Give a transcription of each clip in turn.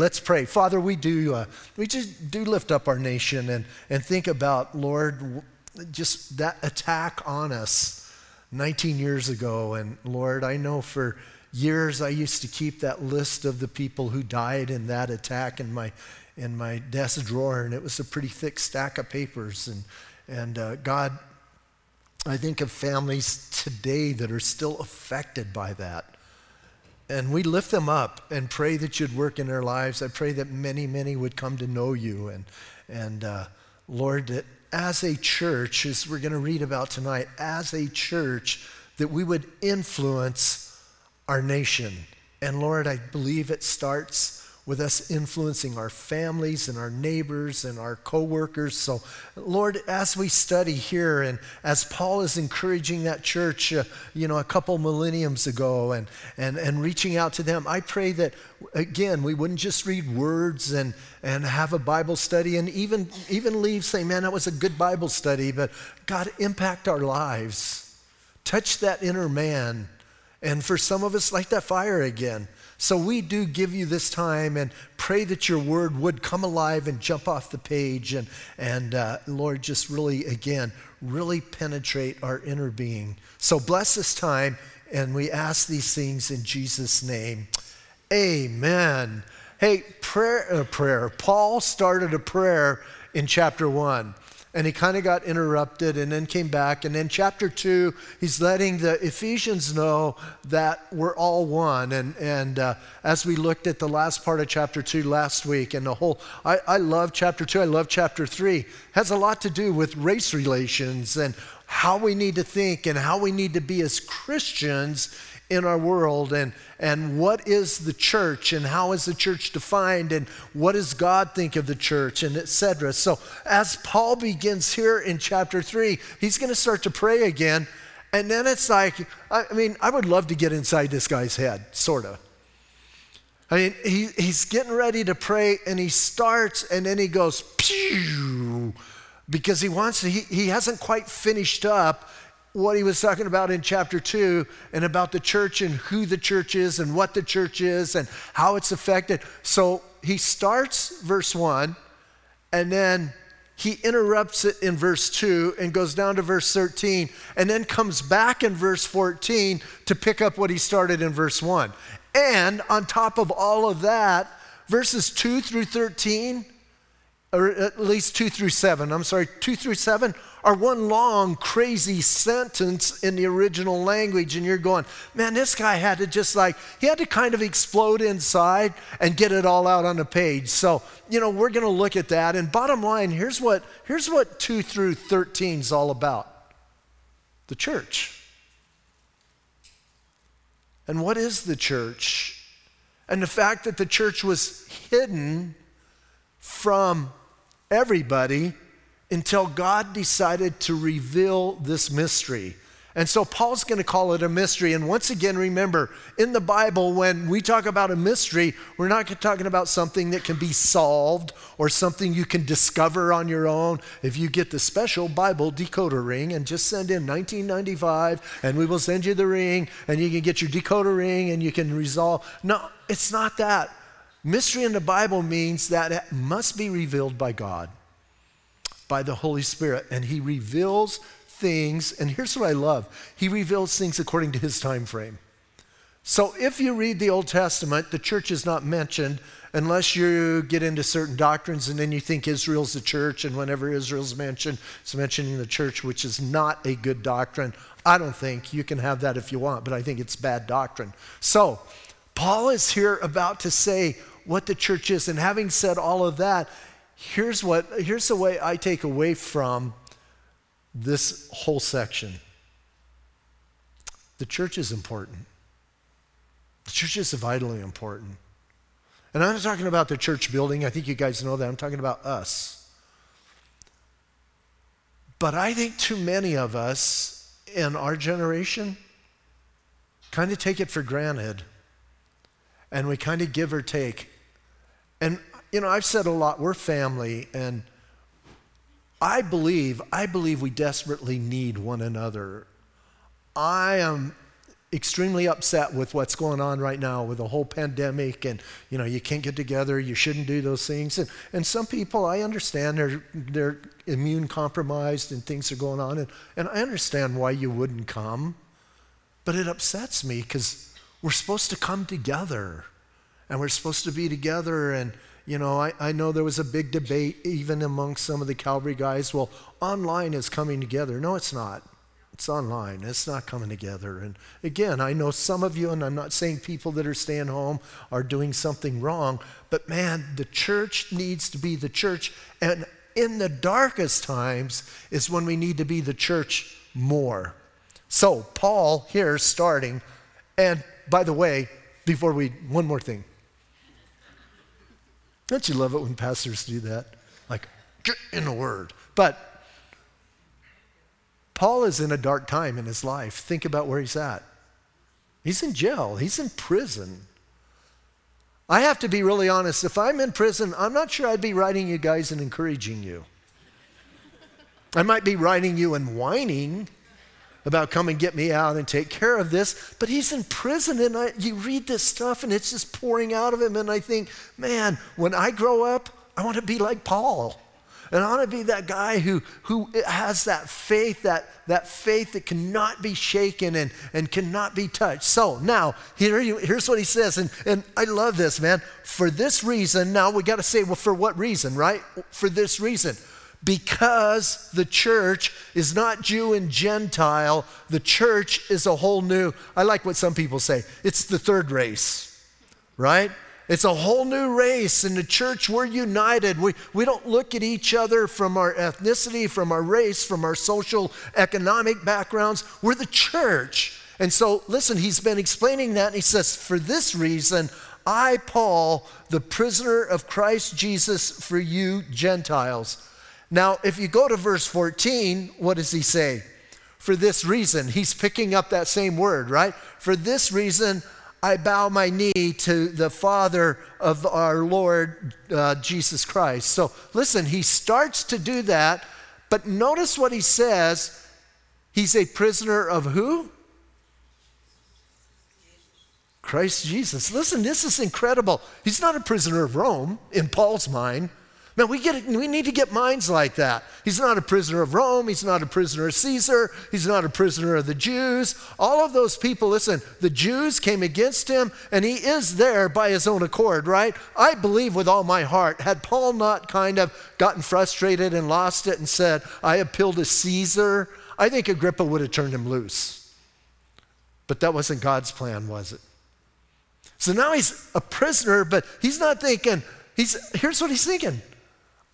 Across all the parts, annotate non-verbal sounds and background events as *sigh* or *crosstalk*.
Let's pray. Father, we do, uh, we just do lift up our nation and, and think about, Lord, just that attack on us 19 years ago. And Lord, I know for years I used to keep that list of the people who died in that attack in my, in my desk drawer, and it was a pretty thick stack of papers. And, and uh, God, I think of families today that are still affected by that. And we lift them up and pray that you'd work in their lives. I pray that many, many would come to know you. And, and uh, Lord, that as a church, as we're going to read about tonight, as a church, that we would influence our nation. And Lord, I believe it starts with us influencing our families and our neighbors and our coworkers. So, Lord, as we study here and as Paul is encouraging that church, uh, you know, a couple millenniums ago and, and, and reaching out to them, I pray that, again, we wouldn't just read words and, and have a Bible study and even, even leave saying, man, that was a good Bible study, but God, impact our lives. Touch that inner man. And for some of us, light that fire again. So we do give you this time and pray that your word would come alive and jump off the page. And, and uh, Lord, just really, again, really penetrate our inner being. So bless this time, and we ask these things in Jesus' name. Amen. Hey, prayer, uh, prayer. Paul started a prayer in chapter one and he kind of got interrupted and then came back. And then chapter two, he's letting the Ephesians know that we're all one. And, and uh, as we looked at the last part of chapter two last week, and the whole, I, I love chapter two, I love chapter three, has a lot to do with race relations and how we need to think and how we need to be as Christians in our world and, and what is the church and how is the church defined and what does God think of the church and etc. So as Paul begins here in chapter 3, he's going to start to pray again. And then it's like, I mean, I would love to get inside this guy's head, sort of. I mean, he, he's getting ready to pray and he starts and then he goes, pew, because he wants to, he, he hasn't quite finished up what he was talking about in chapter 2 and about the church and who the church is and what the church is and how it's affected. So he starts verse 1 and then he interrupts it in verse 2 and goes down to verse 13 and then comes back in verse 14 to pick up what he started in verse 1. And on top of all of that, verses 2 through 13, or at least 2 through 7, I'm sorry, 2 through 7 are one long, crazy sentence in the original language, and you're going, man, this guy had to just like, he had to kind of explode inside and get it all out on the page. So, you know, we're going to look at that. And bottom line, here's what, here's what 2 through 13 is all about the church. And what is the church? And the fact that the church was hidden from everybody until God decided to reveal this mystery. And so Paul's going to call it a mystery. And once again, remember, in the Bible, when we talk about a mystery, we're not talking about something that can be solved or something you can discover on your own. If you get the special Bible decoder ring and just send in 1995, and we will send you the ring, and you can get your decoder ring and you can resolve. No, it's not that. Mystery in the Bible means that it must be revealed by God by the Holy Spirit. And He reveals things, and here's what I love He reveals things according to His time frame. So if you read the Old Testament, the church is not mentioned unless you get into certain doctrines and then you think Israel's the church, and whenever Israel's mentioned, it's mentioning the church, which is not a good doctrine. I don't think you can have that if you want, but I think it's bad doctrine. So, Paul is here about to say what the church is, and having said all of that, here's what here's the way I take away from this whole section. The church is important. The church is vitally important. And I'm not talking about the church building. I think you guys know that. I'm talking about us. But I think too many of us in our generation kind of take it for granted. And we kind of give or take. And you know, I've said a lot, we're family, and I believe, I believe we desperately need one another. I am extremely upset with what's going on right now with the whole pandemic and you know you can't get together you shouldn't do those things. And, and some people i understand they're, they're immune compromised and things are going on. And, and i understand why you wouldn't come but it upsets me because we're supposed to come together and we're supposed to be together and you know I, I know there was a big debate even among some of the calvary guys well online is coming together no it's not it's online. It's not coming together. And again, I know some of you, and I'm not saying people that are staying home are doing something wrong, but man, the church needs to be the church. And in the darkest times is when we need to be the church more. So, Paul here starting, and by the way, before we, one more thing. Don't you love it when pastors do that? Like, get in the word. But Paul is in a dark time in his life. Think about where he's at. He's in jail, he's in prison. I have to be really honest. If I'm in prison, I'm not sure I'd be writing you guys and encouraging you. I might be writing you and whining about come and get me out and take care of this, but he's in prison and I, you read this stuff and it's just pouring out of him. And I think, man, when I grow up, I want to be like Paul. And I want to be that guy who, who has that faith, that, that faith that cannot be shaken and, and cannot be touched. So now, here, here's what he says, and, and I love this, man. For this reason, now we got to say, well, for what reason, right? For this reason. Because the church is not Jew and Gentile, the church is a whole new, I like what some people say, it's the third race, right? It's a whole new race. In the church, we're united. We, we don't look at each other from our ethnicity, from our race, from our social economic backgrounds. We're the church. And so, listen, he's been explaining that, and he says, For this reason, I, Paul, the prisoner of Christ Jesus for you Gentiles. Now, if you go to verse 14, what does he say? For this reason, he's picking up that same word, right? For this reason, I bow my knee to the Father of our Lord uh, Jesus Christ. So listen, he starts to do that, but notice what he says. He's a prisoner of who? Christ Jesus. Listen, this is incredible. He's not a prisoner of Rome in Paul's mind. Man, we, get, we need to get minds like that. He's not a prisoner of Rome. He's not a prisoner of Caesar. He's not a prisoner of the Jews. All of those people, listen, the Jews came against him, and he is there by his own accord, right? I believe with all my heart, had Paul not kind of gotten frustrated and lost it and said, I appeal to Caesar, I think Agrippa would have turned him loose. But that wasn't God's plan, was it? So now he's a prisoner, but he's not thinking, he's, here's what he's thinking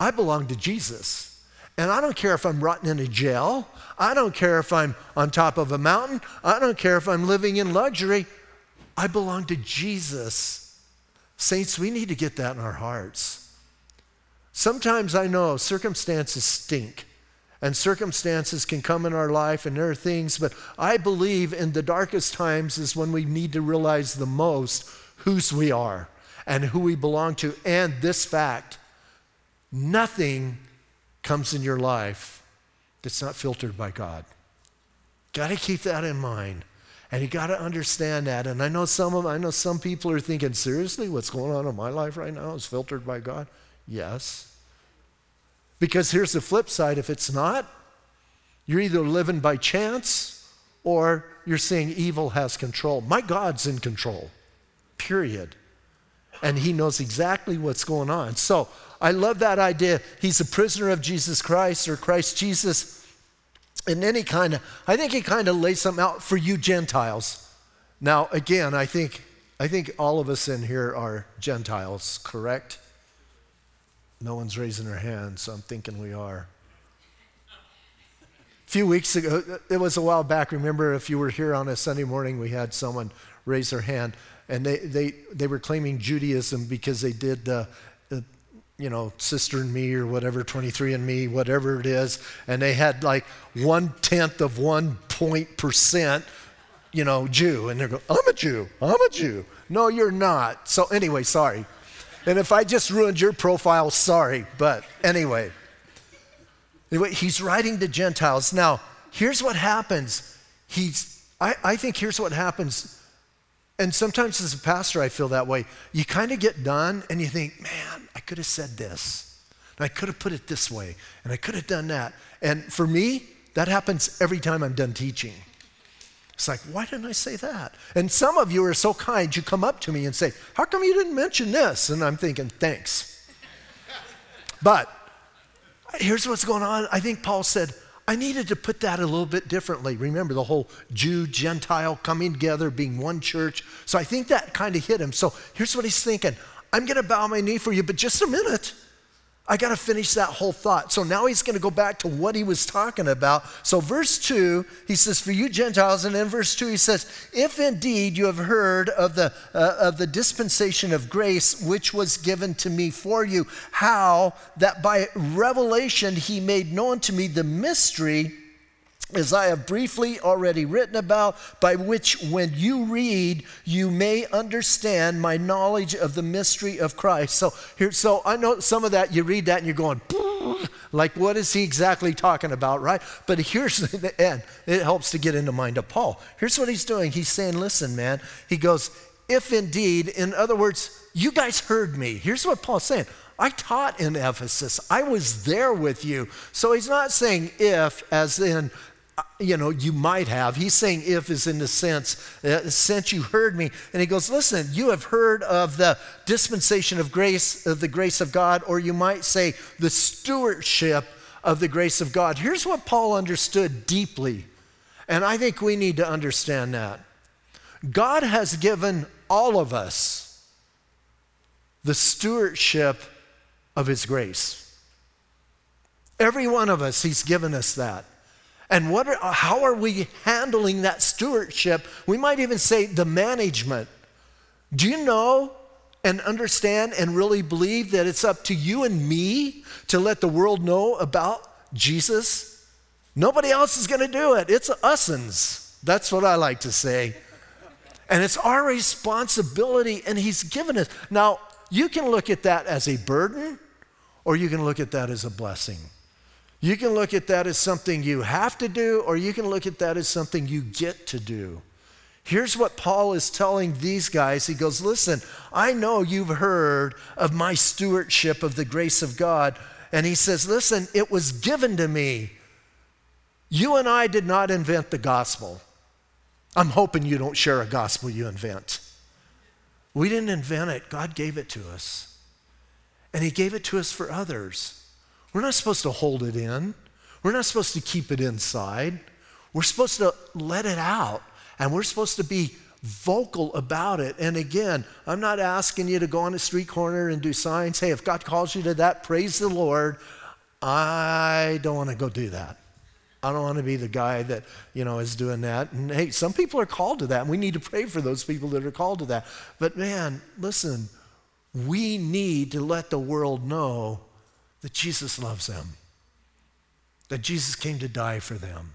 I belong to Jesus. And I don't care if I'm rotting in a jail. I don't care if I'm on top of a mountain. I don't care if I'm living in luxury. I belong to Jesus. Saints, we need to get that in our hearts. Sometimes I know circumstances stink and circumstances can come in our life and there are things, but I believe in the darkest times is when we need to realize the most whose we are and who we belong to and this fact Nothing comes in your life that's not filtered by God. Got to keep that in mind. And you got to understand that. And I know some of I know some people are thinking, seriously, what's going on in my life right now is filtered by God? Yes. Because here's the flip side if it's not, you're either living by chance or you're saying evil has control. My God's in control. Period. And he knows exactly what's going on. So I love that idea. He's a prisoner of Jesus Christ or Christ Jesus. And then he kind of, I think he kind of lays something out for you Gentiles. Now, again, I think, I think all of us in here are Gentiles, correct? No one's raising their hand, so I'm thinking we are. A few weeks ago, it was a while back. Remember, if you were here on a Sunday morning, we had someone raise their hand, and they, they, they were claiming Judaism because they did uh, you know, Sister and Me or whatever, 23 and Me, whatever it is, and they had like one tenth of one point percent, you know, Jew. And they're going, I'm a Jew, I'm a Jew. No, you're not. So, anyway, sorry. And if I just ruined your profile, sorry. But anyway, anyway, he's writing to Gentiles. Now, here's what happens. He's I, I think here's what happens. And sometimes as a pastor, I feel that way. You kind of get done and you think, man, I could have said this. And I could have put it this way. And I could have done that. And for me, that happens every time I'm done teaching. It's like, why didn't I say that? And some of you are so kind, you come up to me and say, How come you didn't mention this? And I'm thinking, Thanks. but here's what's going on. I think Paul said, I needed to put that a little bit differently. Remember the whole Jew, Gentile coming together, being one church. So I think that kind of hit him. So here's what he's thinking I'm going to bow my knee for you, but just a minute. I got to finish that whole thought. So now he's going to go back to what he was talking about. So, verse 2, he says, For you Gentiles, and in verse 2, he says, If indeed you have heard of the, uh, of the dispensation of grace which was given to me for you, how that by revelation he made known to me the mystery as I have briefly already written about, by which when you read, you may understand my knowledge of the mystery of Christ. So here, so I know some of that you read that and you're going, like, what is he exactly talking about, right? But here's *laughs* the end. It helps to get in the mind of Paul. Here's what he's doing. He's saying, listen, man. He goes, if indeed, in other words, you guys heard me. Here's what Paul's saying. I taught in Ephesus. I was there with you. So he's not saying if, as in you know, you might have. He's saying if is in the sense, uh, since you heard me. And he goes, listen, you have heard of the dispensation of grace, of the grace of God, or you might say the stewardship of the grace of God. Here's what Paul understood deeply, and I think we need to understand that. God has given all of us the stewardship of his grace. Every one of us, he's given us that. And what are, how are we handling that stewardship? We might even say the management. Do you know and understand and really believe that it's up to you and me to let the world know about Jesus? Nobody else is going to do it. It's us'ns. That's what I like to say. And it's our responsibility, and He's given us. Now, you can look at that as a burden, or you can look at that as a blessing. You can look at that as something you have to do, or you can look at that as something you get to do. Here's what Paul is telling these guys. He goes, Listen, I know you've heard of my stewardship of the grace of God. And he says, Listen, it was given to me. You and I did not invent the gospel. I'm hoping you don't share a gospel you invent. We didn't invent it, God gave it to us. And He gave it to us for others. We're not supposed to hold it in. We're not supposed to keep it inside. We're supposed to let it out. And we're supposed to be vocal about it. And again, I'm not asking you to go on a street corner and do signs. Hey, if God calls you to that, praise the Lord. I don't want to go do that. I don't want to be the guy that, you know, is doing that. And hey, some people are called to that. And we need to pray for those people that are called to that. But man, listen, we need to let the world know that Jesus loves them, that Jesus came to die for them,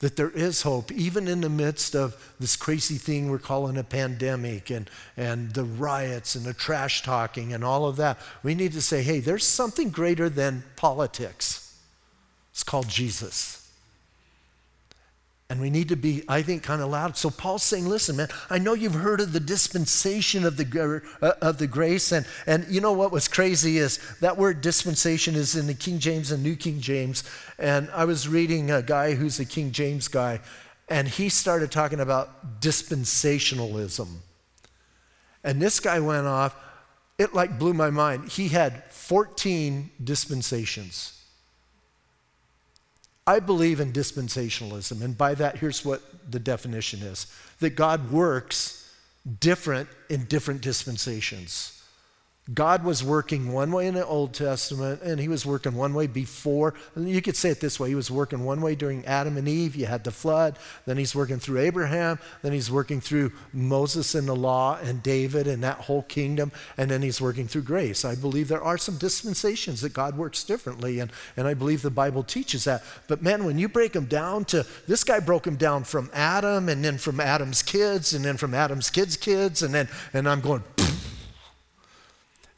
that there is hope, even in the midst of this crazy thing we're calling a pandemic and, and the riots and the trash talking and all of that. We need to say, hey, there's something greater than politics. It's called Jesus. And we need to be, I think, kind of loud. So Paul's saying, listen, man, I know you've heard of the dispensation of the, uh, of the grace. And, and you know what was crazy is that word dispensation is in the King James and New King James. And I was reading a guy who's a King James guy, and he started talking about dispensationalism. And this guy went off, it like blew my mind. He had 14 dispensations. I believe in dispensationalism, and by that, here's what the definition is that God works different in different dispensations. God was working one way in the Old Testament, and he was working one way before. You could say it this way He was working one way during Adam and Eve. You had the flood. Then he's working through Abraham. Then he's working through Moses and the law and David and that whole kingdom. And then he's working through grace. I believe there are some dispensations that God works differently, and, and I believe the Bible teaches that. But man, when you break them down to this guy broke them down from Adam, and then from Adam's kids, and then from Adam's kids' kids, and then, and I'm going,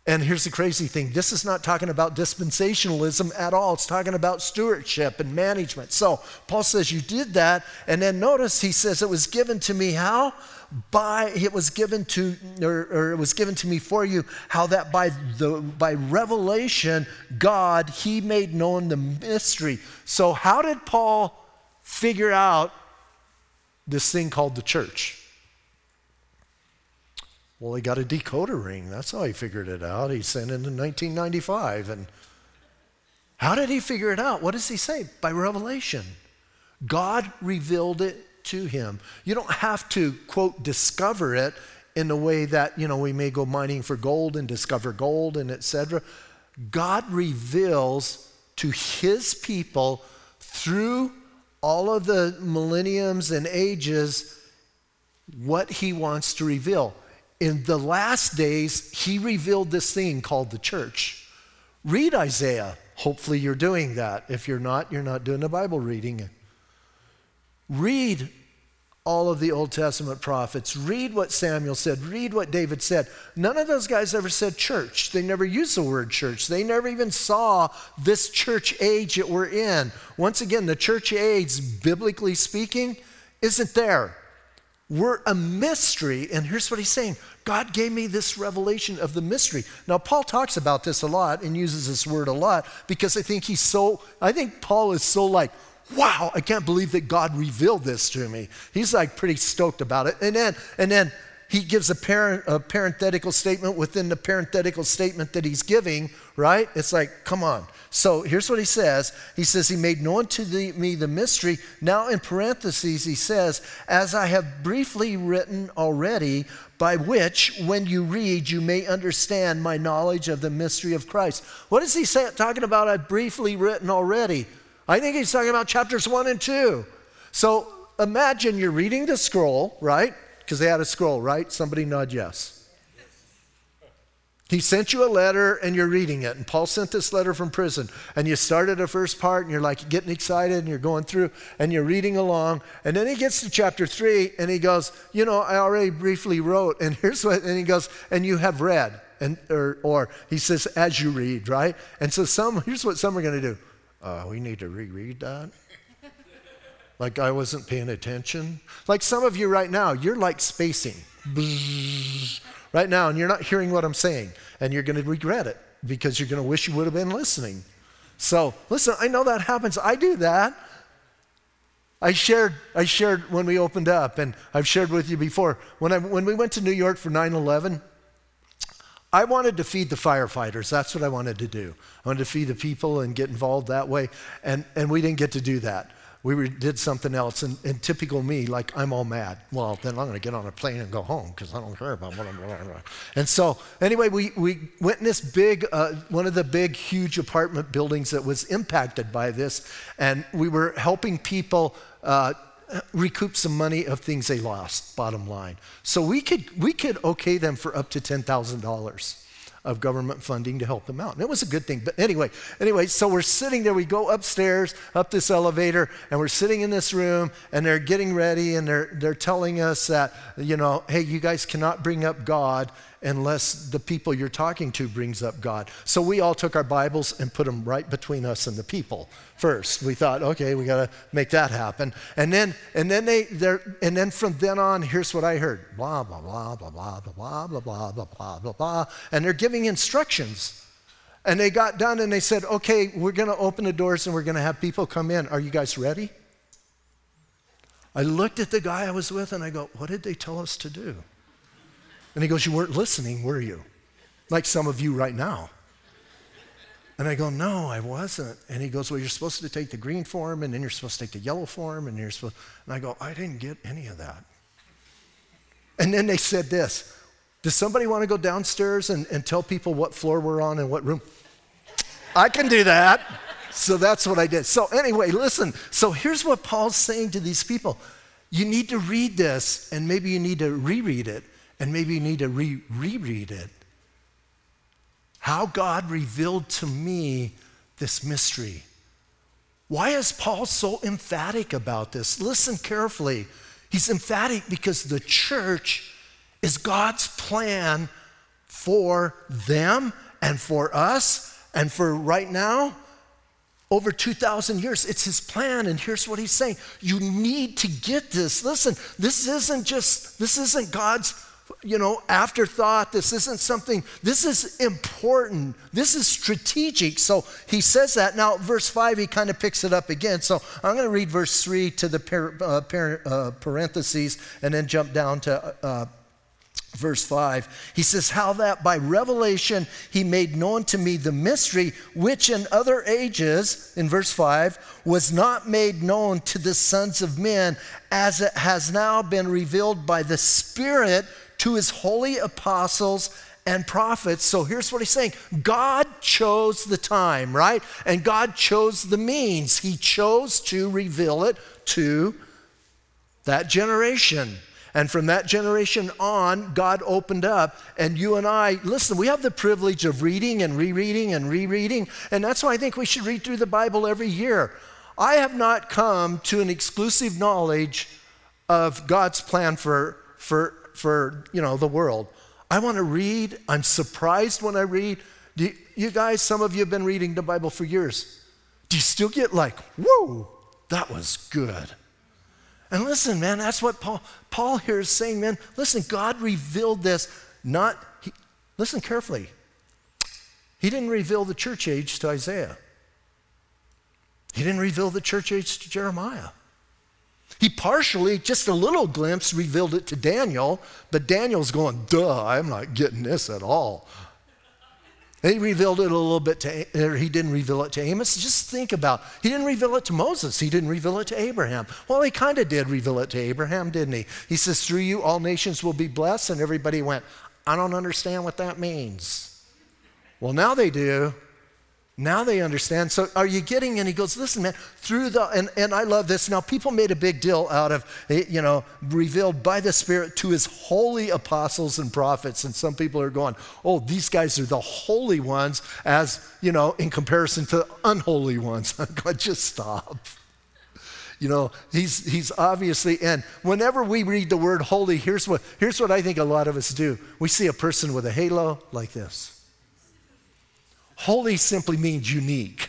And here's the crazy thing this is not talking about dispensationalism at all. It's talking about stewardship and management. So Paul says, You did that. And then notice he says, It was given to me how? By it was given to or, or, it was given to me for you how that by the by revelation God he made known the mystery. So how did Paul figure out this thing called the church? Well, he got a decoder ring. That's how he figured it out. He sent it in 1995. And how did he figure it out? What does he say? By revelation. God revealed it to him. You don't have to, quote, discover it in the way that, you know, we may go mining for gold and discover gold and etc. God reveals to his people through all of the millenniums and ages what he wants to reveal in the last days, he revealed this thing called the church. Read Isaiah. Hopefully, you're doing that. If you're not, you're not doing a Bible reading. Read all of the Old Testament prophets. Read what Samuel said. Read what David said. None of those guys ever said church. They never used the word church. They never even saw this church age that we're in. Once again, the church age, biblically speaking, isn't there. We're a mystery. And here's what he's saying God gave me this revelation of the mystery. Now, Paul talks about this a lot and uses this word a lot because I think he's so, I think Paul is so like, wow, I can't believe that God revealed this to me. He's like pretty stoked about it. And then, and then he gives a, a parenthetical statement within the parenthetical statement that he's giving, right? It's like, come on. So here's what he says He says, He made known to the, me the mystery. Now, in parentheses, he says, As I have briefly written already, by which, when you read, you may understand my knowledge of the mystery of Christ. What is he say, talking about? I've briefly written already. I think he's talking about chapters one and two. So imagine you're reading the scroll, right? Because they had a scroll, right? Somebody nod yes. He sent you a letter and you're reading it. And Paul sent this letter from prison. And you started the first part and you're like getting excited and you're going through and you're reading along. And then he gets to chapter three and he goes, You know, I already briefly wrote. And *laughs* here's what, and he goes, And you have read. And, or, or he says, As you read, right? And so some, here's what some are going to do uh, We need to reread that. Like I wasn't paying attention. Like some of you right now, you're like spacing right now and you're not hearing what I'm saying and you're going to regret it because you're going to wish you would have been listening. So, listen, I know that happens. I do that. I shared, I shared when we opened up, and I've shared with you before. When, I, when we went to New York for 9 11, I wanted to feed the firefighters. That's what I wanted to do. I wanted to feed the people and get involved that way, and, and we didn't get to do that we were, did something else, and, and, typical me, like I'm all mad. Well, then I'm going to get on a plane and go home because I don't care about what I'm doing. And so, anyway, we, we went in this big, uh, one of the big, huge apartment buildings that was impacted by this, and we were helping people. Uh, recoup some money of things they lost bottom line so we could we could okay them for up to $10000 of government funding to help them out. And it was a good thing. But anyway, anyway, so we're sitting there, we go upstairs, up this elevator, and we're sitting in this room, and they're getting ready, and they're, they're telling us that, you know, hey, you guys cannot bring up God unless the people you're talking to brings up God. So we all took our Bibles and put them right between us and the people first. We thought, okay, we got to make that happen. And then and then they and then from then on, here's what I heard. Blah blah blah blah blah blah blah blah blah blah blah blah blah. And they're giving instructions. And they got done and they said, okay, we're going to open the doors and we're going to have people come in. Are you guys ready? I looked at the guy I was with and I go, what did they tell us to do? And he goes, You weren't listening, were you? Like some of you right now. And I go, No, I wasn't. And he goes, Well, you're supposed to take the green form, and then you're supposed to take the yellow form, and you're supposed. And I go, I didn't get any of that. And then they said this Does somebody want to go downstairs and, and tell people what floor we're on and what room? I can do that. So that's what I did. So, anyway, listen. So, here's what Paul's saying to these people you need to read this, and maybe you need to reread it and maybe you need to re- reread it. How God revealed to me this mystery. Why is Paul so emphatic about this? Listen carefully. He's emphatic because the church is God's plan for them and for us and for right now over 2,000 years. It's his plan, and here's what he's saying You need to get this. Listen, this isn't just, this isn't God's you know, afterthought. This isn't something, this is important. This is strategic. So he says that. Now, verse 5, he kind of picks it up again. So I'm going to read verse 3 to the par- uh, par- uh, parentheses and then jump down to uh, verse 5. He says, How that by revelation he made known to me the mystery which in other ages, in verse 5, was not made known to the sons of men, as it has now been revealed by the Spirit to his holy apostles and prophets. So here's what he's saying God chose the time, right? And God chose the means. He chose to reveal it to that generation. And from that generation on, God opened up, and you and I, listen, we have the privilege of reading and rereading and rereading, and that's why I think we should read through the Bible every year. I have not come to an exclusive knowledge of God's plan for, for for, you know, the world. I want to read. I'm surprised when I read. You, you guys, some of you have been reading the Bible for years. Do you still get like, whoa, that was good? And listen, man, that's what Paul, Paul here is saying, man. Listen, God revealed this, not, he, listen carefully. He didn't reveal the church age to Isaiah, he didn't reveal the church age to Jeremiah. He partially, just a little glimpse, revealed it to Daniel, but Daniel's going, duh, I'm not getting this at all. He revealed it a little bit to, or he didn't reveal it to Amos. Just think about, he didn't reveal it to Moses. He didn't reveal it to Abraham. Well, he kind of did reveal it to Abraham, didn't he? He says, through you all nations will be blessed. And everybody went, I don't understand what that means. Well, now they do. Now they understand. So are you getting? And he goes, listen, man, through the, and, and I love this. Now, people made a big deal out of, eh, you know, revealed by the Spirit to his holy apostles and prophets. And some people are going, oh, these guys are the holy ones, as, you know, in comparison to unholy ones. *laughs* I'm going, to just stop. You know, he's, he's obviously, and whenever we read the word holy, here's what, here's what I think a lot of us do. We see a person with a halo like this. Holy simply means unique,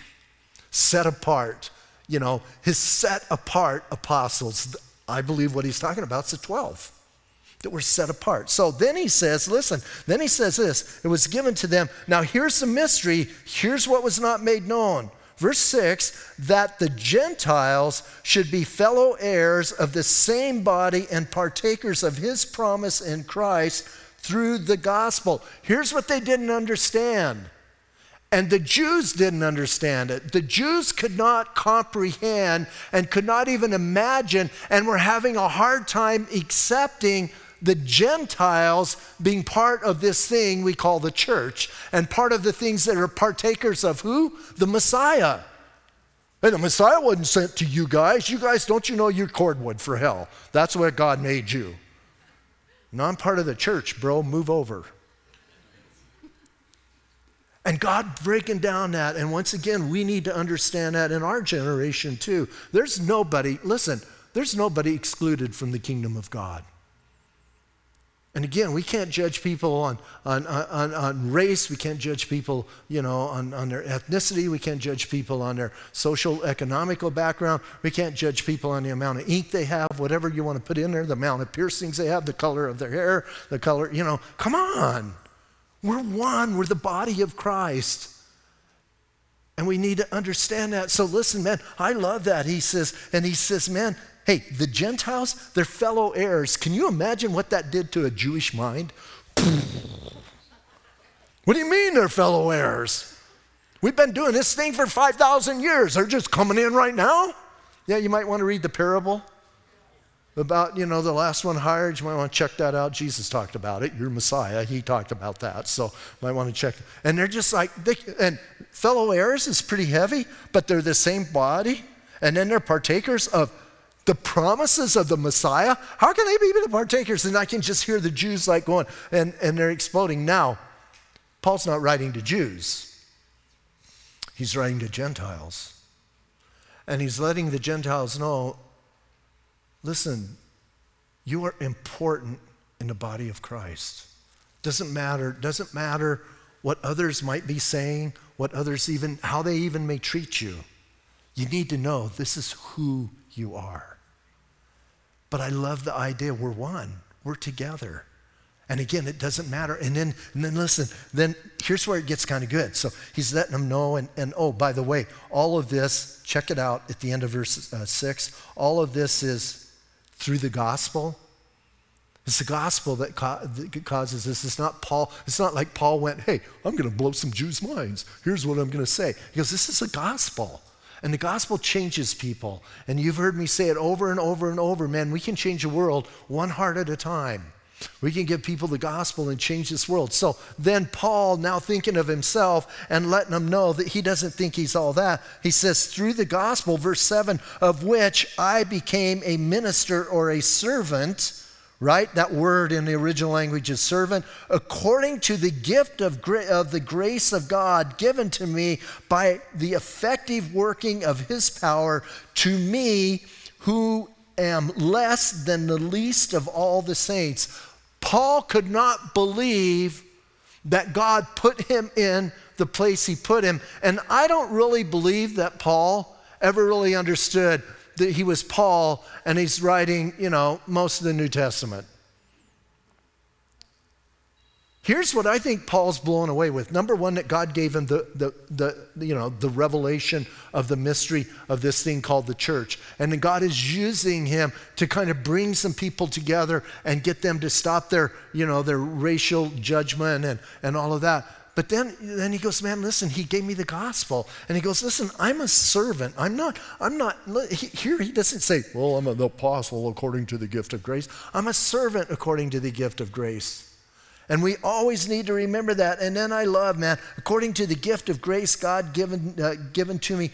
set apart. You know, his set apart apostles, I believe what he's talking about is the 12 that were set apart. So then he says, listen, then he says this it was given to them. Now here's the mystery, here's what was not made known. Verse 6 that the Gentiles should be fellow heirs of the same body and partakers of his promise in Christ through the gospel. Here's what they didn't understand and the Jews didn't understand it. The Jews could not comprehend and could not even imagine, and were having a hard time accepting the Gentiles being part of this thing we call the church, and part of the things that are partakers of who? The Messiah. And the Messiah wasn't sent to you guys. You guys, don't you know you're cordwood for hell? That's what God made you. No, I'm part of the church, bro. Move over. And God breaking down that. And once again, we need to understand that in our generation too. There's nobody, listen, there's nobody excluded from the kingdom of God. And again, we can't judge people on, on, on, on race. We can't judge people, you know, on, on their ethnicity. We can't judge people on their social, economical background. We can't judge people on the amount of ink they have, whatever you want to put in there, the amount of piercings they have, the color of their hair, the color, you know. Come on. We're one, we're the body of Christ. And we need to understand that. So listen, man, I love that. He says, and he says, man, hey, the Gentiles, they're fellow heirs. Can you imagine what that did to a Jewish mind? *laughs* What do you mean they're fellow heirs? We've been doing this thing for 5,000 years. They're just coming in right now? Yeah, you might want to read the parable about, you know, the last one hired. You might want to check that out. Jesus talked about it. Your Messiah, he talked about that. So might want to check. And they're just like, they, and fellow heirs is pretty heavy, but they're the same body. And then they're partakers of the promises of the Messiah. How can they be the partakers? And I can just hear the Jews like going, and, and they're exploding. Now, Paul's not writing to Jews, he's writing to Gentiles. And he's letting the Gentiles know Listen, you are important in the body of Christ. Doesn't matter. Doesn't matter what others might be saying, what others even, how they even may treat you. You need to know this is who you are. But I love the idea we're one, we're together. And again, it doesn't matter. And then, and then listen, then here's where it gets kind of good. So he's letting them know. And, and oh, by the way, all of this, check it out at the end of verse uh, six. All of this is through the gospel. It's the gospel that, that causes this. It's not Paul. It's not like Paul went, hey, I'm going to blow some Jews' minds. Here's what I'm going to say. He goes, this is the gospel. And the gospel changes people. And you've heard me say it over and over and over, man, we can change the world one heart at a time. We can give people the gospel and change this world. So then, Paul, now thinking of himself and letting them know that he doesn't think he's all that, he says, through the gospel, verse 7, of which I became a minister or a servant right? That word in the original language is servant, according to the gift of, of the grace of God given to me by the effective working of his power to me who am less than the least of all the saints. Paul could not believe that God put him in the place he put him. And I don't really believe that Paul ever really understood that he was Paul and he's writing, you know, most of the New Testament. Here's what I think Paul's blown away with. Number one, that God gave him the, the, the, you know, the revelation of the mystery of this thing called the church. And then God is using him to kind of bring some people together and get them to stop their, you know, their racial judgment and, and all of that. But then, then he goes, man, listen, he gave me the gospel. And he goes, listen, I'm a servant. I'm not, I'm not, here he doesn't say, well, I'm an apostle according to the gift of grace. I'm a servant according to the gift of grace. And we always need to remember that. And then I love, man, according to the gift of grace God given, uh, given to me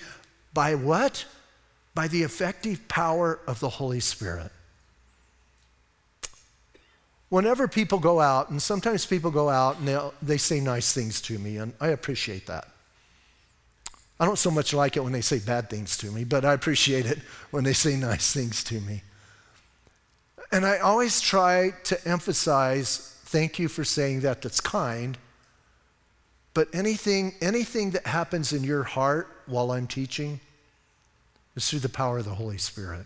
by what? By the effective power of the Holy Spirit. Whenever people go out, and sometimes people go out and they say nice things to me, and I appreciate that. I don't so much like it when they say bad things to me, but I appreciate it when they say nice things to me. And I always try to emphasize Thank you for saying that. That's kind. But anything, anything that happens in your heart while I'm teaching is through the power of the Holy Spirit.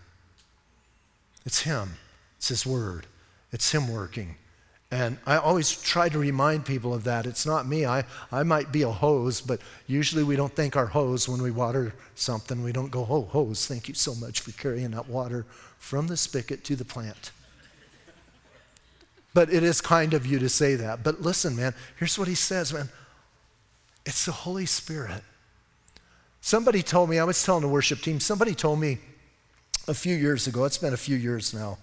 It's Him, it's His Word, it's Him working. And I always try to remind people of that. It's not me. I, I might be a hose, but usually we don't thank our hose when we water something. We don't go, oh, hose, thank you so much for carrying that water from the spigot to the plant. But it is kind of you to say that. But listen, man, here's what he says, man. It's the Holy Spirit. Somebody told me, I was telling the worship team, somebody told me a few years ago, it's been a few years now,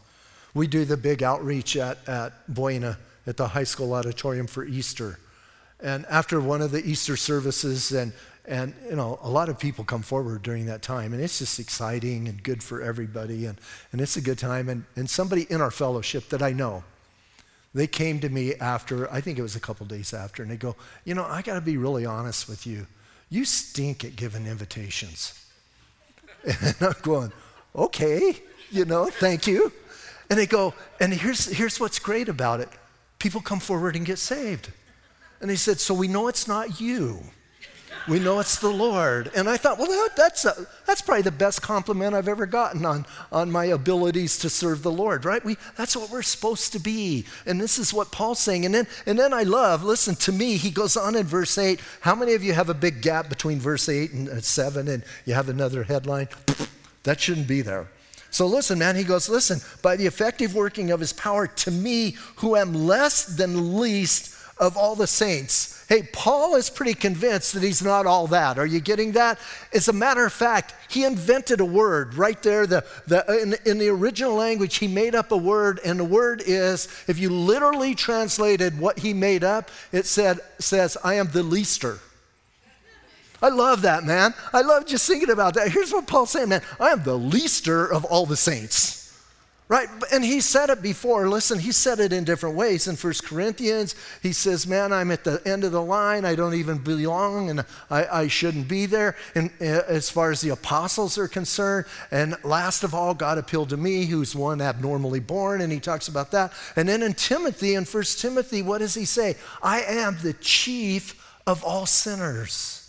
we do the big outreach at, at Buena at the high school auditorium for Easter. And after one of the Easter services, and, and you know, a lot of people come forward during that time, and it's just exciting and good for everybody, and, and it's a good time. And, and somebody in our fellowship that I know, they came to me after, I think it was a couple days after, and they go, You know, I got to be really honest with you. You stink at giving invitations. *laughs* And I'm going, Okay, you know, thank you. And they go, And here's, here's what's great about it people come forward and get saved. And they said, So we know it's not you. We know it's the Lord. And I thought, well, that, that's, a, that's probably the best compliment I've ever gotten on, on my abilities to serve the Lord, right? We, that's what we're supposed to be. And this is what Paul's saying. And then, and then I love, listen to me, he goes on in verse 8. How many of you have a big gap between verse 8 and uh, 7 and you have another headline? That shouldn't be there. So listen, man, he goes, listen, by the effective working of his power to me, who am less than least of all the saints Hey, Paul is pretty convinced that he's not all that. Are you getting that? As a matter of fact, he invented a word right there. The, the, in, in the original language, he made up a word, and the word is, if you literally translated what he made up, it said, says, I am the leaster. I love that, man. I love just thinking about that. Here's what Paul's saying, man. I am the leaster of all the saints Right? And he said it before. Listen, he said it in different ways. In First Corinthians, he says, Man, I'm at the end of the line. I don't even belong and I, I shouldn't be there. And uh, as far as the apostles are concerned, and last of all, God appealed to me, who's one abnormally born, and he talks about that. And then in Timothy, in First Timothy, what does he say? I am the chief of all sinners.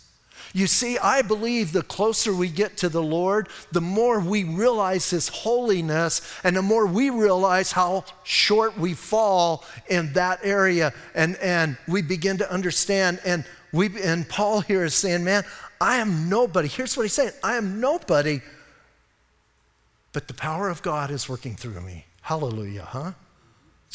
You see, I believe the closer we get to the Lord, the more we realize His holiness, and the more we realize how short we fall in that area. And, and we begin to understand. And, we, and Paul here is saying, Man, I am nobody. Here's what he's saying I am nobody, but the power of God is working through me. Hallelujah, huh?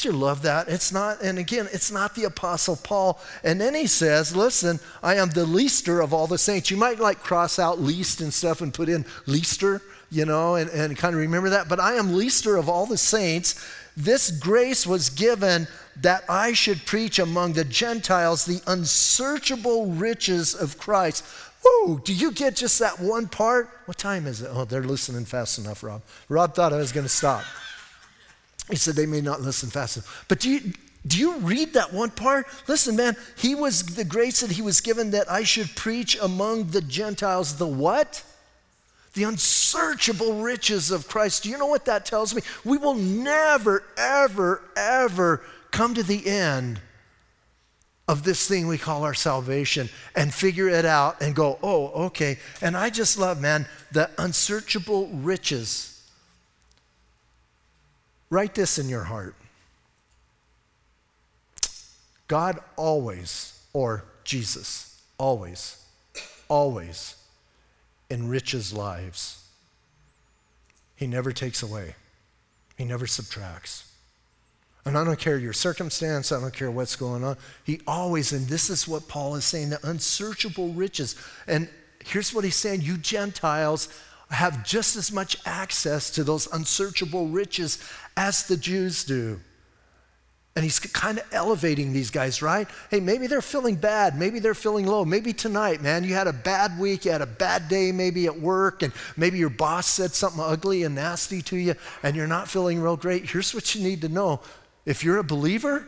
You love that? It's not, and again, it's not the Apostle Paul. And then he says, Listen, I am the leaster of all the saints. You might like cross out least and stuff and put in leaster, you know, and, and kind of remember that. But I am leaster of all the saints. This grace was given that I should preach among the Gentiles the unsearchable riches of Christ. Whoa, do you get just that one part? What time is it? Oh, they're listening fast enough, Rob. Rob thought I was going to stop. He said they may not listen fast enough. But do you, do you read that one part? Listen, man, he was the grace that he was given that I should preach among the Gentiles the what? The unsearchable riches of Christ. Do you know what that tells me? We will never, ever, ever come to the end of this thing we call our salvation and figure it out and go, oh, okay. And I just love, man, the unsearchable riches Write this in your heart God always, or Jesus, always, always enriches lives. He never takes away, He never subtracts. And I don't care your circumstance, I don't care what's going on. He always, and this is what Paul is saying the unsearchable riches. And here's what he's saying you Gentiles have just as much access to those unsearchable riches as the Jews do. And he's kind of elevating these guys, right? Hey, maybe they're feeling bad. Maybe they're feeling low. Maybe tonight, man, you had a bad week. You had a bad day maybe at work, and maybe your boss said something ugly and nasty to you, and you're not feeling real great. Here's what you need to know if you're a believer,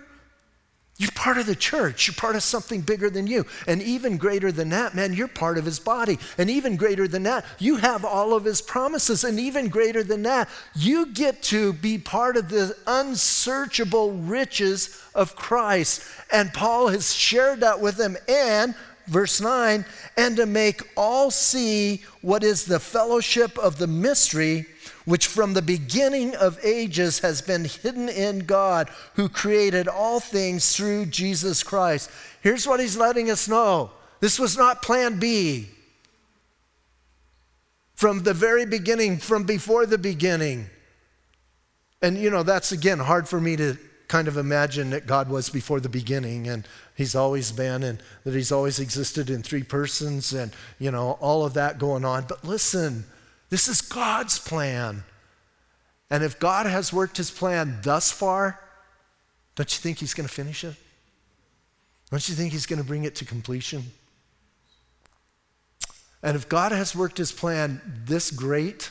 you're part of the church. You're part of something bigger than you. And even greater than that, man, you're part of his body. And even greater than that, you have all of his promises. And even greater than that, you get to be part of the unsearchable riches of Christ. And Paul has shared that with them. And verse 9, and to make all see what is the fellowship of the mystery which from the beginning of ages has been hidden in God, who created all things through Jesus Christ. Here's what he's letting us know this was not plan B. From the very beginning, from before the beginning. And you know, that's again hard for me to kind of imagine that God was before the beginning and he's always been and that he's always existed in three persons and you know all of that going on but listen this is God's plan. And if God has worked his plan thus far, don't you think he's going to finish it? Don't you think he's going to bring it to completion? And if God has worked his plan this great,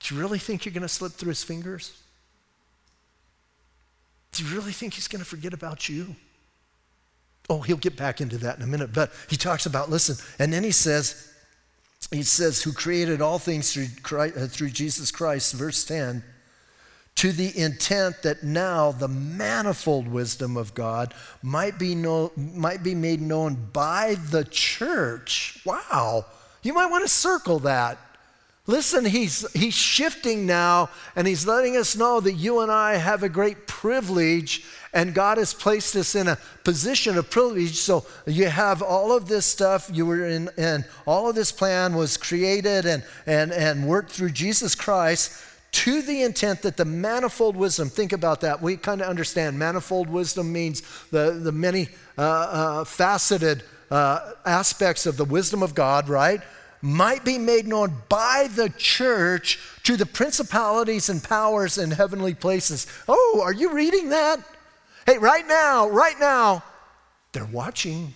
do you really think you're going to slip through his fingers? Do you really think he's going to forget about you? Oh, he'll get back into that in a minute. But he talks about, listen, and then he says, he says, who created all things through, Christ, uh, through Jesus Christ, verse 10, to the intent that now the manifold wisdom of God might be, know, might be made known by the church. Wow. You might want to circle that. Listen, he's, he's shifting now, and he's letting us know that you and I have a great privilege, and God has placed us in a position of privilege. So you have all of this stuff, you were in, and all of this plan was created and, and, and worked through Jesus Christ to the intent that the manifold wisdom, think about that. We kind of understand manifold wisdom means the, the many uh, uh, faceted uh, aspects of the wisdom of God, right? Might be made known by the church to the principalities and powers in heavenly places. Oh, are you reading that? Hey, right now, right now, they're watching.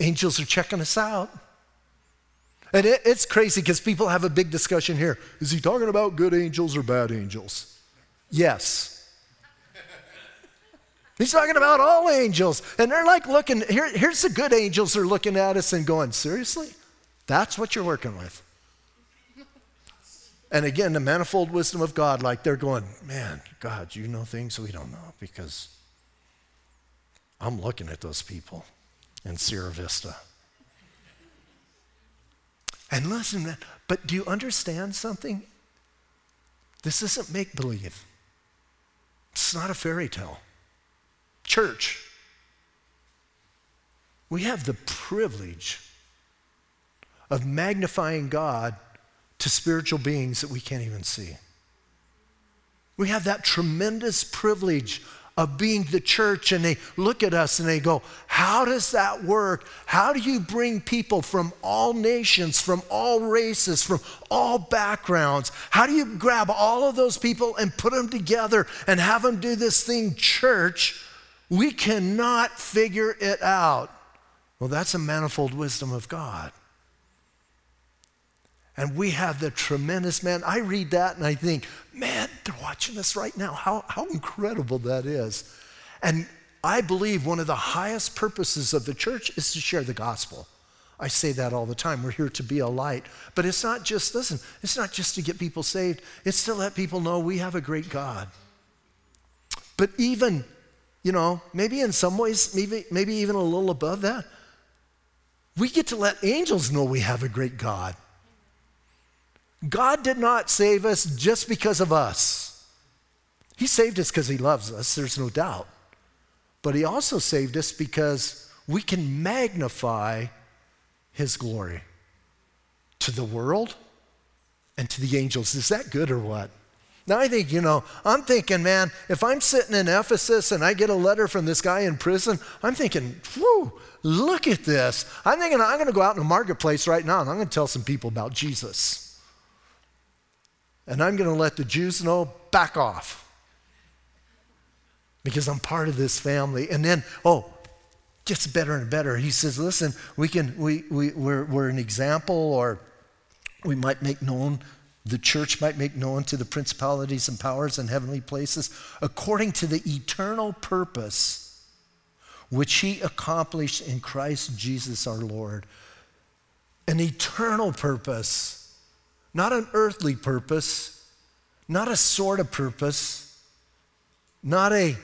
Angels are checking us out. And it, it's crazy because people have a big discussion here. Is he talking about good angels or bad angels? Yes. He's talking about all angels. And they're like looking, here, here's the good angels are looking at us and going, seriously? That's what you're working with. And again, the manifold wisdom of God, like they're going, man, God, you know things we don't know because I'm looking at those people in Sierra Vista. And listen, but do you understand something? This isn't make believe, it's not a fairy tale. Church, we have the privilege of magnifying God to spiritual beings that we can't even see. We have that tremendous privilege of being the church, and they look at us and they go, How does that work? How do you bring people from all nations, from all races, from all backgrounds? How do you grab all of those people and put them together and have them do this thing, church? We cannot figure it out. Well, that's a manifold wisdom of God. And we have the tremendous man. I read that and I think, man, they're watching us right now. How, how incredible that is. And I believe one of the highest purposes of the church is to share the gospel. I say that all the time. We're here to be a light. But it's not just, listen, it's not just to get people saved, it's to let people know we have a great God. But even, you know, maybe in some ways, maybe, maybe even a little above that, we get to let angels know we have a great God. God did not save us just because of us. He saved us because He loves us, there's no doubt. But He also saved us because we can magnify His glory to the world and to the angels. Is that good or what? Now, I think, you know, I'm thinking, man, if I'm sitting in Ephesus and I get a letter from this guy in prison, I'm thinking, whew, look at this. I'm thinking I'm going to go out in the marketplace right now and I'm going to tell some people about Jesus. And I'm going to let the Jews know back off because I'm part of this family. And then, oh, gets better and better. He says, listen, we can, we, we, we're, we're an example, or we might make known, the church might make known to the principalities and powers in heavenly places, according to the eternal purpose which he accomplished in Christ Jesus our Lord. An eternal purpose not an earthly purpose, not a sort of purpose, not a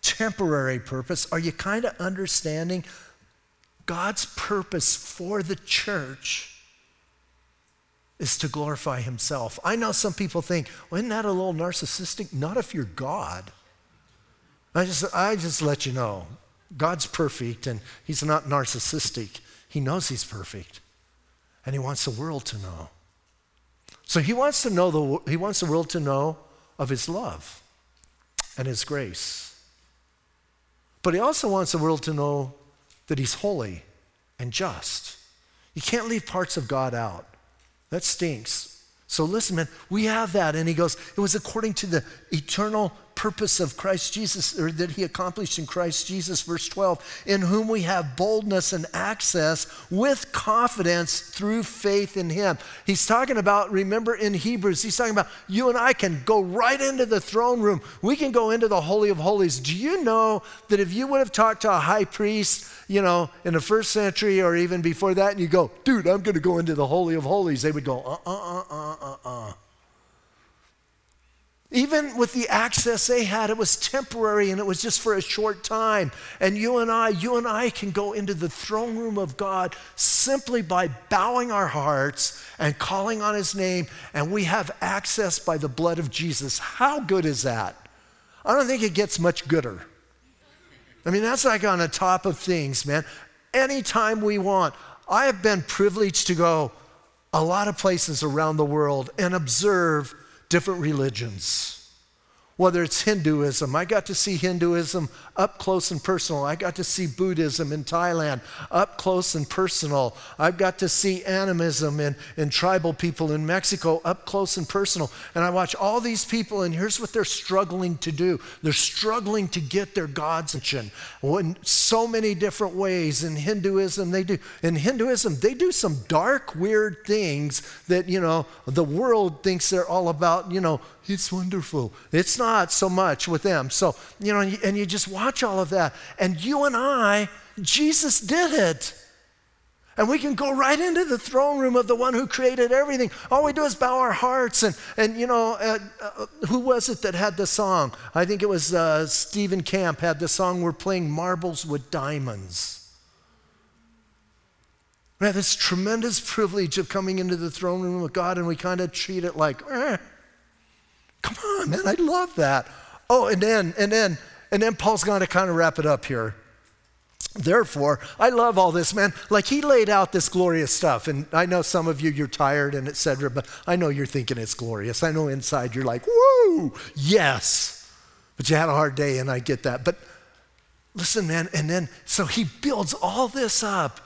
temporary purpose. Are you kind of understanding God's purpose for the church? Is to glorify himself. I know some people think, well, isn't that a little narcissistic? Not if you're God. I just, I just let you know, God's perfect and he's not narcissistic. He knows he's perfect. And he wants the world to know. So he wants to know the, he wants the world to know of his love and his grace. But he also wants the world to know that he's holy and just. You can't leave parts of God out. That stinks. So listen, man, we have that. And he goes, it was according to the eternal purpose of Christ Jesus, or that he accomplished in Christ Jesus, verse 12, in whom we have boldness and access with confidence through faith in him. He's talking about, remember in Hebrews, he's talking about you and I can go right into the throne room. We can go into the Holy of Holies. Do you know that if you would have talked to a high priest, you know, in the first century or even before that, and you go, dude, I'm going to go into the Holy of Holies, they would go, uh uh uh uh uh uh. Even with the access they had, it was temporary and it was just for a short time. And you and I, you and I can go into the throne room of God simply by bowing our hearts and calling on His name, and we have access by the blood of Jesus. How good is that? I don't think it gets much gooder. I mean, that's like on the top of things, man. Anytime we want. I have been privileged to go a lot of places around the world and observe different religions. Whether it's Hinduism. I got to see Hinduism up close and personal. I got to see Buddhism in Thailand up close and personal. I've got to see animism in, in tribal people in Mexico up close and personal. And I watch all these people, and here's what they're struggling to do they're struggling to get their God's attention in so many different ways. In Hinduism, they do. In Hinduism, they do some dark, weird things that, you know, the world thinks they're all about, you know, it's wonderful. It's not so much with them. So, you know, and you just watch all of that. And you and I, Jesus did it. And we can go right into the throne room of the one who created everything. All we do is bow our hearts. And, and you know, uh, uh, who was it that had the song? I think it was uh, Stephen Camp had the song, We're Playing Marbles with Diamonds. We have this tremendous privilege of coming into the throne room of God, and we kind of treat it like, eh, Come on, man, I love that. Oh, and then, and then, and then Paul's going to kind of wrap it up here. Therefore, I love all this, man. Like he laid out this glorious stuff, and I know some of you you're tired and etc. But I know you're thinking it's glorious. I know inside you're like, "Woo, yes!" But you had a hard day, and I get that. But listen, man. And then so he builds all this up,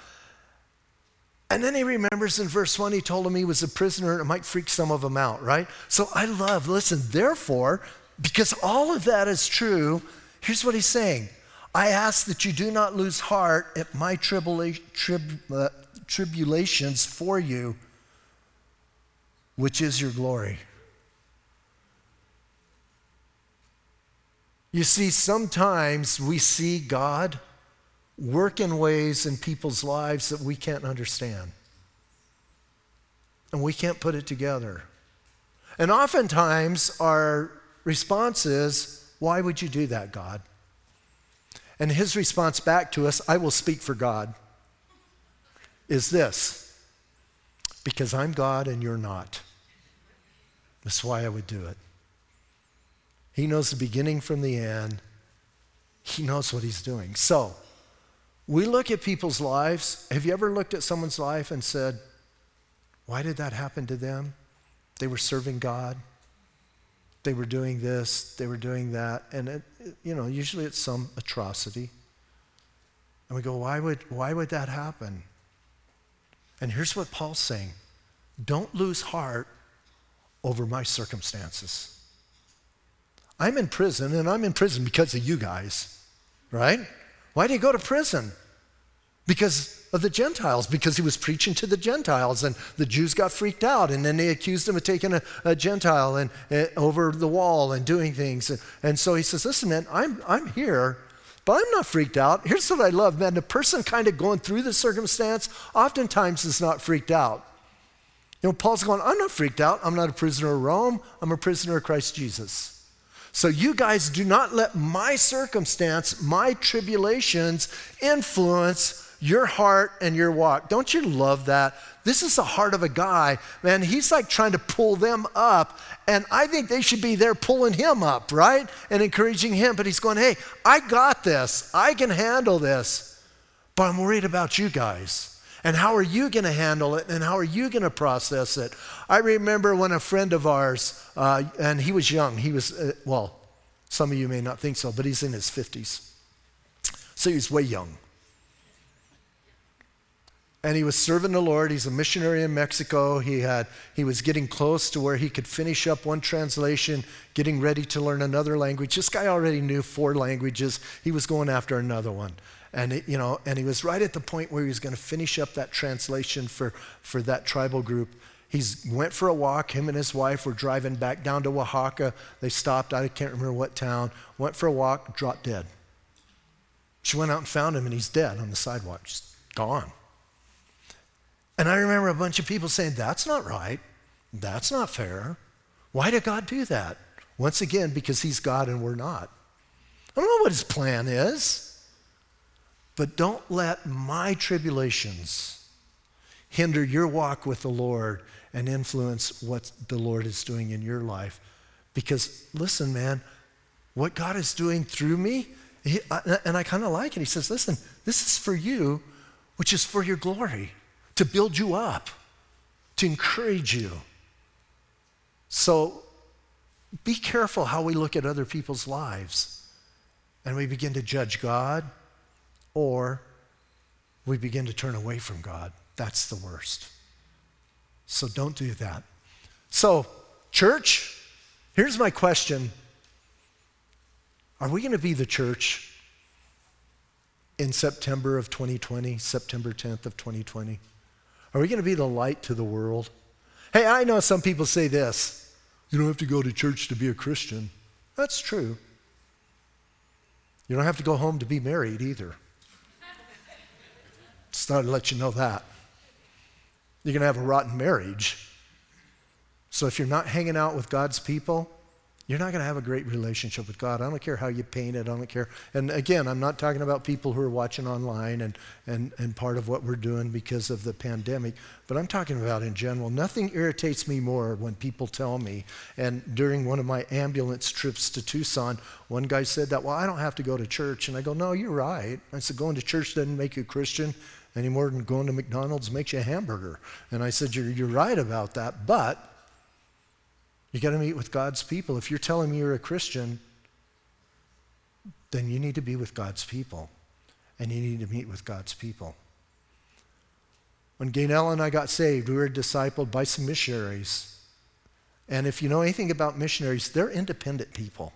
and then he remembers in verse 1, he told him he was a prisoner and it might freak some of them out, right? So I love, listen, therefore, because all of that is true, here's what he's saying I ask that you do not lose heart at my tribula- trib- uh, tribulations for you, which is your glory. You see, sometimes we see God work in ways in people's lives that we can't understand. And we can't put it together. And oftentimes our response is, Why would you do that, God? And his response back to us, I will speak for God, is this because I'm God and you're not. That's why I would do it. He knows the beginning from the end, he knows what he's doing. So, we look at people's lives. Have you ever looked at someone's life and said, why did that happen to them? They were serving God. They were doing this, they were doing that. And, it, you know, usually it's some atrocity. And we go, why would, why would that happen? And here's what Paul's saying don't lose heart over my circumstances. I'm in prison, and I'm in prison because of you guys, right? Why did he go to prison? Because of the Gentiles, because he was preaching to the Gentiles, and the Jews got freaked out, and then they accused him of taking a, a Gentile and, uh, over the wall and doing things. And, and so he says, Listen, man, I'm, I'm here, but I'm not freaked out. Here's what I love, man. The person kind of going through the circumstance oftentimes is not freaked out. You know, Paul's going, I'm not freaked out. I'm not a prisoner of Rome, I'm a prisoner of Christ Jesus. So, you guys do not let my circumstance, my tribulations influence your heart and your walk. Don't you love that? This is the heart of a guy, man. He's like trying to pull them up, and I think they should be there pulling him up, right? And encouraging him. But he's going, hey, I got this. I can handle this, but I'm worried about you guys. And how are you going to handle it? And how are you going to process it? I remember when a friend of ours, uh, and he was young, he was, uh, well, some of you may not think so, but he's in his 50s. So he's way young. And he was serving the Lord. He's a missionary in Mexico. He, had, he was getting close to where he could finish up one translation, getting ready to learn another language. This guy already knew four languages. He was going after another one. And, it, you know, and he was right at the point where he was going to finish up that translation for, for that tribal group. He went for a walk. Him and his wife were driving back down to Oaxaca. They stopped, I can't remember what town, went for a walk, dropped dead. She went out and found him, and he's dead on the sidewalk, just gone. And I remember a bunch of people saying, That's not right. That's not fair. Why did God do that? Once again, because he's God and we're not. I don't know what his plan is. But don't let my tribulations hinder your walk with the Lord and influence what the Lord is doing in your life. Because listen, man, what God is doing through me, he, and I kind of like it. He says, listen, this is for you, which is for your glory, to build you up, to encourage you. So be careful how we look at other people's lives. And we begin to judge God or we begin to turn away from God. That's the worst. So don't do that. So, church, here's my question Are we going to be the church in September of 2020, September 10th of 2020? Are we going to be the light to the world? Hey, I know some people say this you don't have to go to church to be a Christian. That's true. You don't have to go home to be married either. Just thought I'd let you know that. You're going to have a rotten marriage. So if you're not hanging out with God's people, you're not going to have a great relationship with God. I don't care how you paint it. I don't care. And again, I'm not talking about people who are watching online and, and, and part of what we're doing because of the pandemic, but I'm talking about in general. Nothing irritates me more when people tell me. And during one of my ambulance trips to Tucson, one guy said that, well, I don't have to go to church. And I go, no, you're right. I said, going to church doesn't make you a Christian any more than going to McDonald's makes you a hamburger. And I said, you're, you're right about that, but you got to meet with God's people. If you're telling me you're a Christian, then you need to be with God's people. And you need to meet with God's people. When Gaynell and I got saved, we were discipled by some missionaries. And if you know anything about missionaries, they're independent people.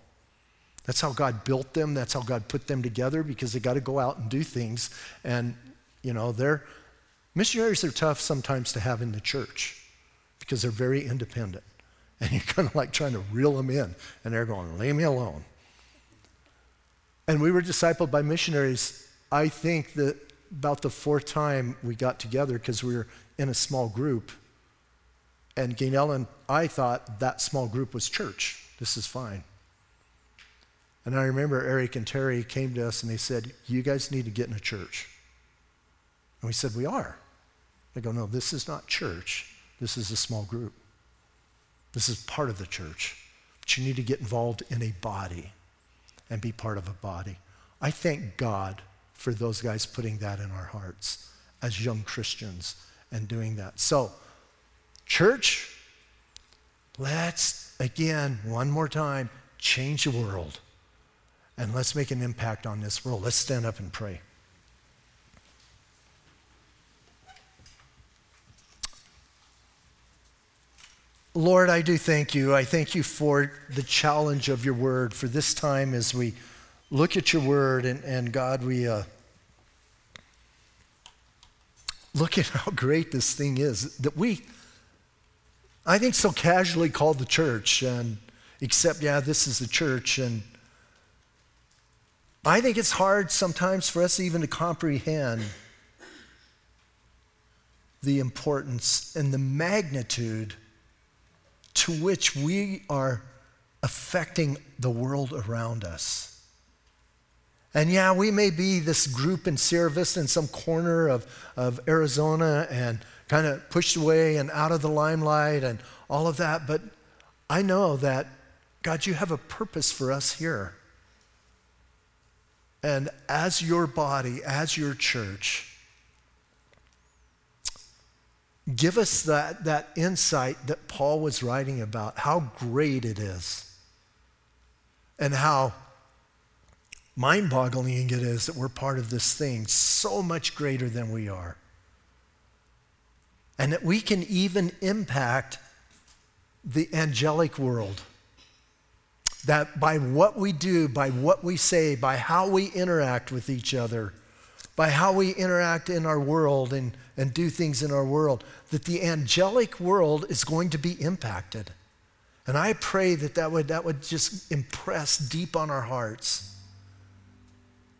That's how God built them. That's how God put them together because they got to go out and do things. And, you know, they're, missionaries are tough sometimes to have in the church because they're very independent. And you're kind of like trying to reel them in. And they're going, leave me alone. And we were discipled by missionaries. I think that about the fourth time we got together because we were in a small group. And Gaynell and I thought that small group was church. This is fine. And I remember Eric and Terry came to us and they said, You guys need to get in a church. And we said, We are. They go, No, this is not church. This is a small group. This is part of the church. But you need to get involved in a body and be part of a body. I thank God for those guys putting that in our hearts as young Christians and doing that. So, church, let's again, one more time, change the world. And let's make an impact on this world. Let's stand up and pray. Lord, I do thank you. I thank you for the challenge of your word, for this time as we look at your word, and, and God, we uh, look at how great this thing is that we, I think, so casually call the church, and accept, yeah, this is the church. And I think it's hard sometimes for us even to comprehend the importance and the magnitude to which we are affecting the world around us. And yeah, we may be this group in Sierra Vista in some corner of, of Arizona and kind of pushed away and out of the limelight and all of that, but I know that, God, you have a purpose for us here. And as your body, as your church, give us that, that insight that Paul was writing about, how great it is, and how mind boggling it is that we're part of this thing so much greater than we are. And that we can even impact the angelic world. That by what we do, by what we say, by how we interact with each other, by how we interact in our world and, and do things in our world, that the angelic world is going to be impacted. And I pray that that would, that would just impress deep on our hearts.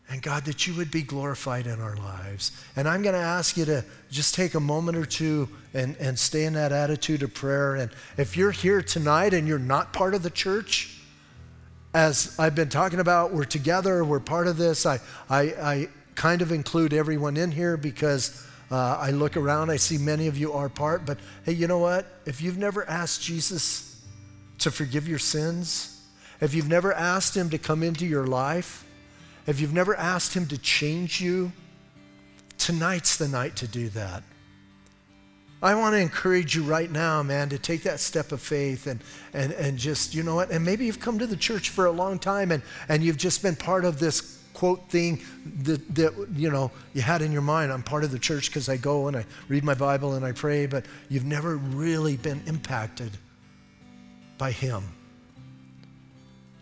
And God, that you would be glorified in our lives. And I'm going to ask you to just take a moment or two and, and stay in that attitude of prayer. And if you're here tonight and you're not part of the church, as I've been talking about, we're together, we're part of this. I, I, I kind of include everyone in here because uh, I look around, I see many of you are part, but hey, you know what? If you've never asked Jesus to forgive your sins, if you've never asked him to come into your life, if you've never asked him to change you, tonight's the night to do that. I want to encourage you right now, man, to take that step of faith and, and, and just, you know what, and maybe you've come to the church for a long time and, and you've just been part of this quote thing that, that you know you had in your mind i'm part of the church because i go and i read my bible and i pray but you've never really been impacted by him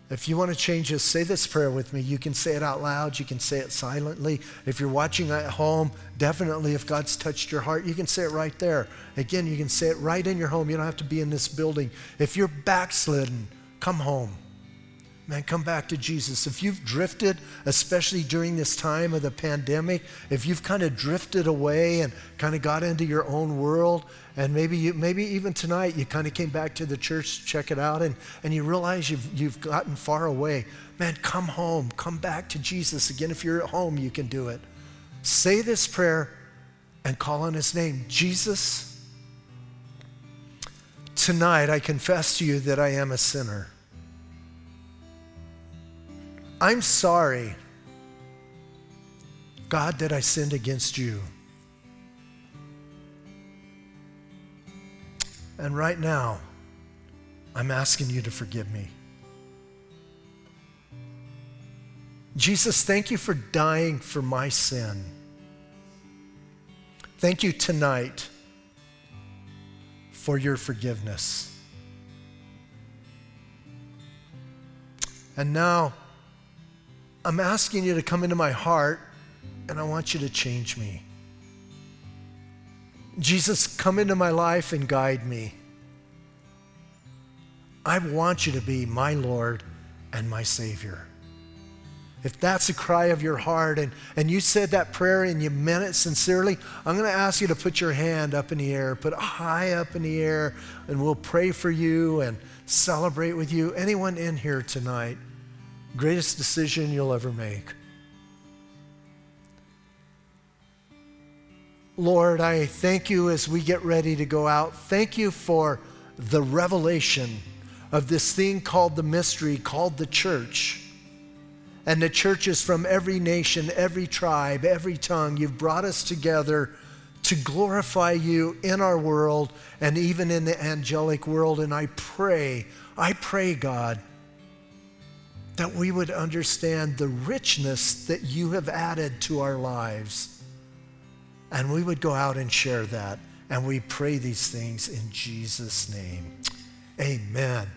if you want to change this, say this prayer with me. You can say it out loud, you can say it silently. If you're watching at home, definitely if God's touched your heart, you can say it right there. Again, you can say it right in your home. You don't have to be in this building. If you're backslidden, come home. Man, come back to Jesus. If you've drifted, especially during this time of the pandemic, if you've kind of drifted away and kind of got into your own world, and maybe you, maybe even tonight you kind of came back to the church to check it out, and, and you realize you've, you've gotten far away, man, come home. Come back to Jesus. Again, if you're at home, you can do it. Say this prayer and call on his name Jesus, tonight I confess to you that I am a sinner. I'm sorry, God, that I sinned against you. And right now, I'm asking you to forgive me. Jesus, thank you for dying for my sin. Thank you tonight for your forgiveness. And now, I'm asking you to come into my heart and I want you to change me. Jesus, come into my life and guide me. I want you to be my Lord and my Savior. If that's a cry of your heart and, and you said that prayer and you meant it sincerely, I'm going to ask you to put your hand up in the air, put it high up in the air, and we'll pray for you and celebrate with you. Anyone in here tonight? Greatest decision you'll ever make. Lord, I thank you as we get ready to go out. Thank you for the revelation of this thing called the mystery, called the church. And the churches from every nation, every tribe, every tongue, you've brought us together to glorify you in our world and even in the angelic world. And I pray, I pray, God, that we would understand the richness that you have added to our lives. And we would go out and share that. And we pray these things in Jesus' name. Amen.